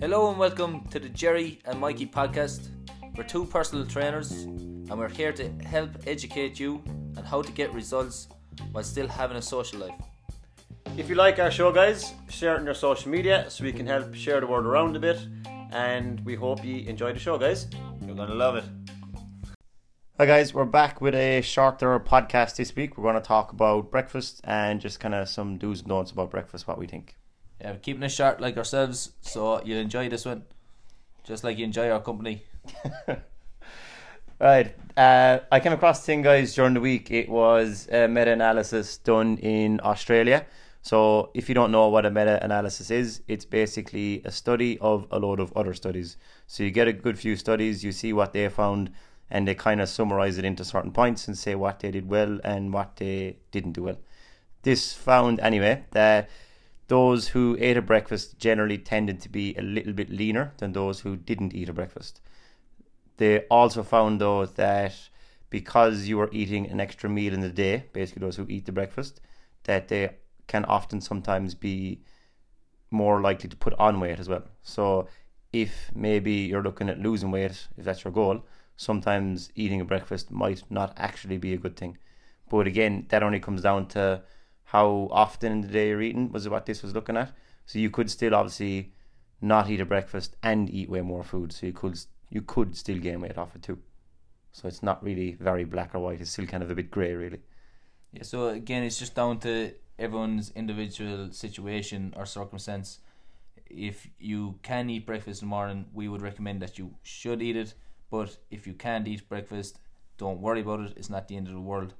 Hello and welcome to the Jerry and Mikey podcast. We're two personal trainers and we're here to help educate you on how to get results while still having a social life. If you like our show, guys, share it on your social media so we can help share the word around a bit. And we hope you enjoy the show, guys. You're going to love it. Hi, guys, we're back with a shorter podcast this week. We're going to talk about breakfast and just kind of some do's and don'ts about breakfast, what we think. Yeah, we're keeping it short like ourselves, so you'll enjoy this one, just like you enjoy our company. Right. Uh, I came across this thing, guys, during the week. It was a meta analysis done in Australia. So, if you don't know what a meta analysis is, it's basically a study of a load of other studies. So, you get a good few studies, you see what they found, and they kind of summarize it into certain points and say what they did well and what they didn't do well. This found, anyway, that those who ate a breakfast generally tended to be a little bit leaner than those who didn't eat a breakfast. They also found though that because you are eating an extra meal in the day, basically those who eat the breakfast, that they can often sometimes be more likely to put on weight as well. So if maybe you're looking at losing weight, if that's your goal, sometimes eating a breakfast might not actually be a good thing. But again, that only comes down to how often in the day you're eating, was what this was looking at. So you could still obviously not eat a breakfast and eat way more food. So you could you could still gain weight off it too. So it's not really very black or white. It's still kind of a bit grey, really. Yeah, so again, it's just down to everyone's individual situation or circumstance. If you can eat breakfast in the morning, we would recommend that you should eat it. But if you can't eat breakfast, don't worry about it. It's not the end of the world.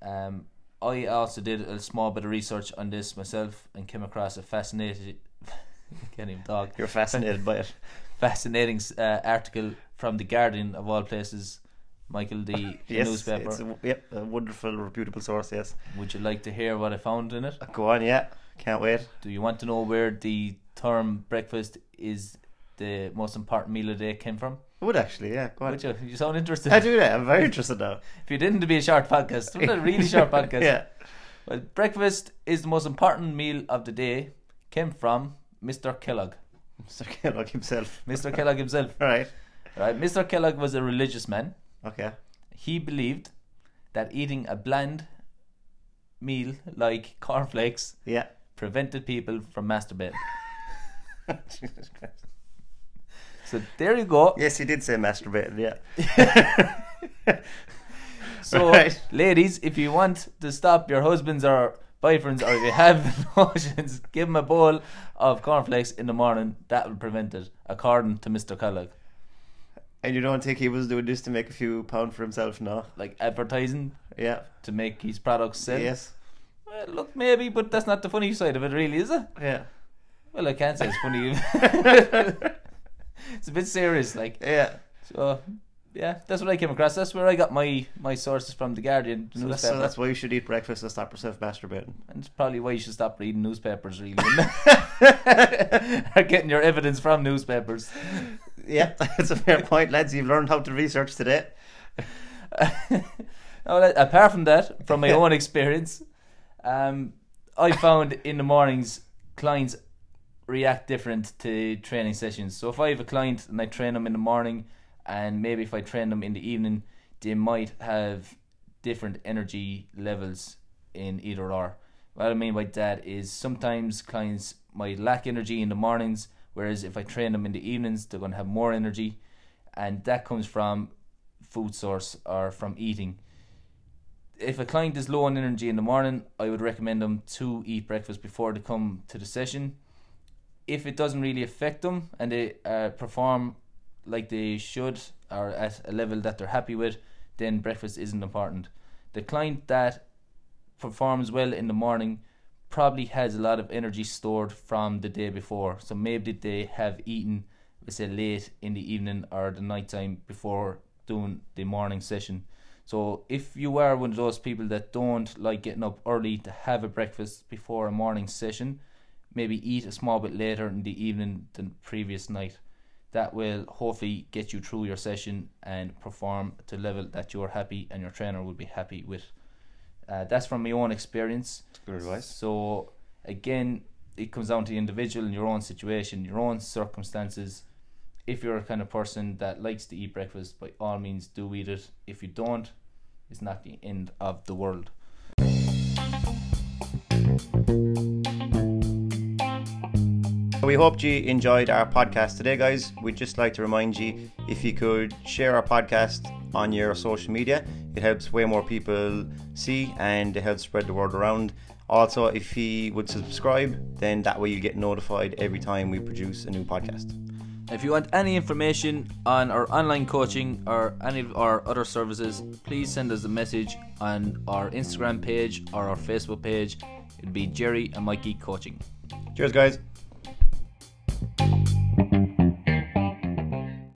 Um, I also did a small bit of research on this myself and came across a fascinating. can't even talk. You're fascinated by it. Fascinating uh, article from the Guardian of all places. Michael, the, yes, newspaper. It's a, yep, a wonderful, reputable source. Yes. Would you like to hear what I found in it? Go on. Yeah. Can't wait. Do you want to know where the term breakfast is the most important meal of the day came from? I would actually. Yeah. Go on. Would you? You sound interested. I do that. I'm very interested now. if you didn't, to be a short podcast. It a really short podcast? yeah. Well, breakfast is the most important meal of the day. Came from Mr. Kellogg. Mr. Kellogg himself. Mr. Kellogg himself. right. Right. Mr. Kellogg was a religious man. Okay. He believed that eating a bland meal like cornflakes Yeah. prevented people from masturbating. Jesus Christ. So there you go. Yes, he did say masturbating. Yeah. So, Right. ladies, if you want to stop your husbands or boyfriends, or if you have notions, give them a bowl of cornflakes in the morning. That will prevent it, according to Mr. Kellogg. And you don't think he was doing this to make a few pound for himself? No. Like advertising Yeah. to make his products sell. Yes. Well, look, maybe, but that's not the funny side of it, really, is it? Yeah. Well, I can't say it's funny. It's a bit serious, like. Yeah. So, yeah, that's what I came across. That's where I got my my sources from the Guardian So that's, so that's why you should eat breakfast and stop yourself masturbating. And it's probably why you should stop reading newspapers, really. or getting your evidence from newspapers. Yeah, that's a fair point, lads. You've learned how to research today. Apart from that, from my own experience, um, I found in the mornings clients react different to training sessions. So if I have a client and I train them in the morning, and maybe if I train them in the evening, they might have different energy levels in either or. What I mean by that is sometimes clients might lack energy in the mornings, whereas if I train them in the evenings, they're going to have more energy, and that comes from food source or from eating. If a client is low on energy in the morning, I would recommend them to eat breakfast before they come to the session. If it doesn't really affect them and they uh, perform like they should or at a level that they're happy with, then breakfast isn't important. The client that performs well in the morning probably has a lot of energy stored from the day before. So maybe they have eaten, let's say, late in the evening or the night time before doing the morning session. So if you are one of those people that don't like getting up early to have a breakfast before a morning session, maybe eat a small bit later in the evening than the previous night. That will hopefully get you through your session and perform to level that you're happy and your trainer will be happy with. Uh, that's from my own experience. Good advice. So again, it comes down to the individual and your own situation, your own circumstances. If you're a kind of person that likes to eat breakfast, by all means do eat it. If you don't, it's not the end of the world. We hope you enjoyed our podcast today, guys. We'd just like to remind you if you could share our podcast on your social media, it helps way more people see and it helps spread the word around. Also, if you would subscribe, then that way you get notified every time we produce a new podcast. If you want any information on our online coaching or any of our other services, please send us a message on our Instagram page or our Facebook page. It'd be Jerry and Mikey Coaching. Cheers, guys.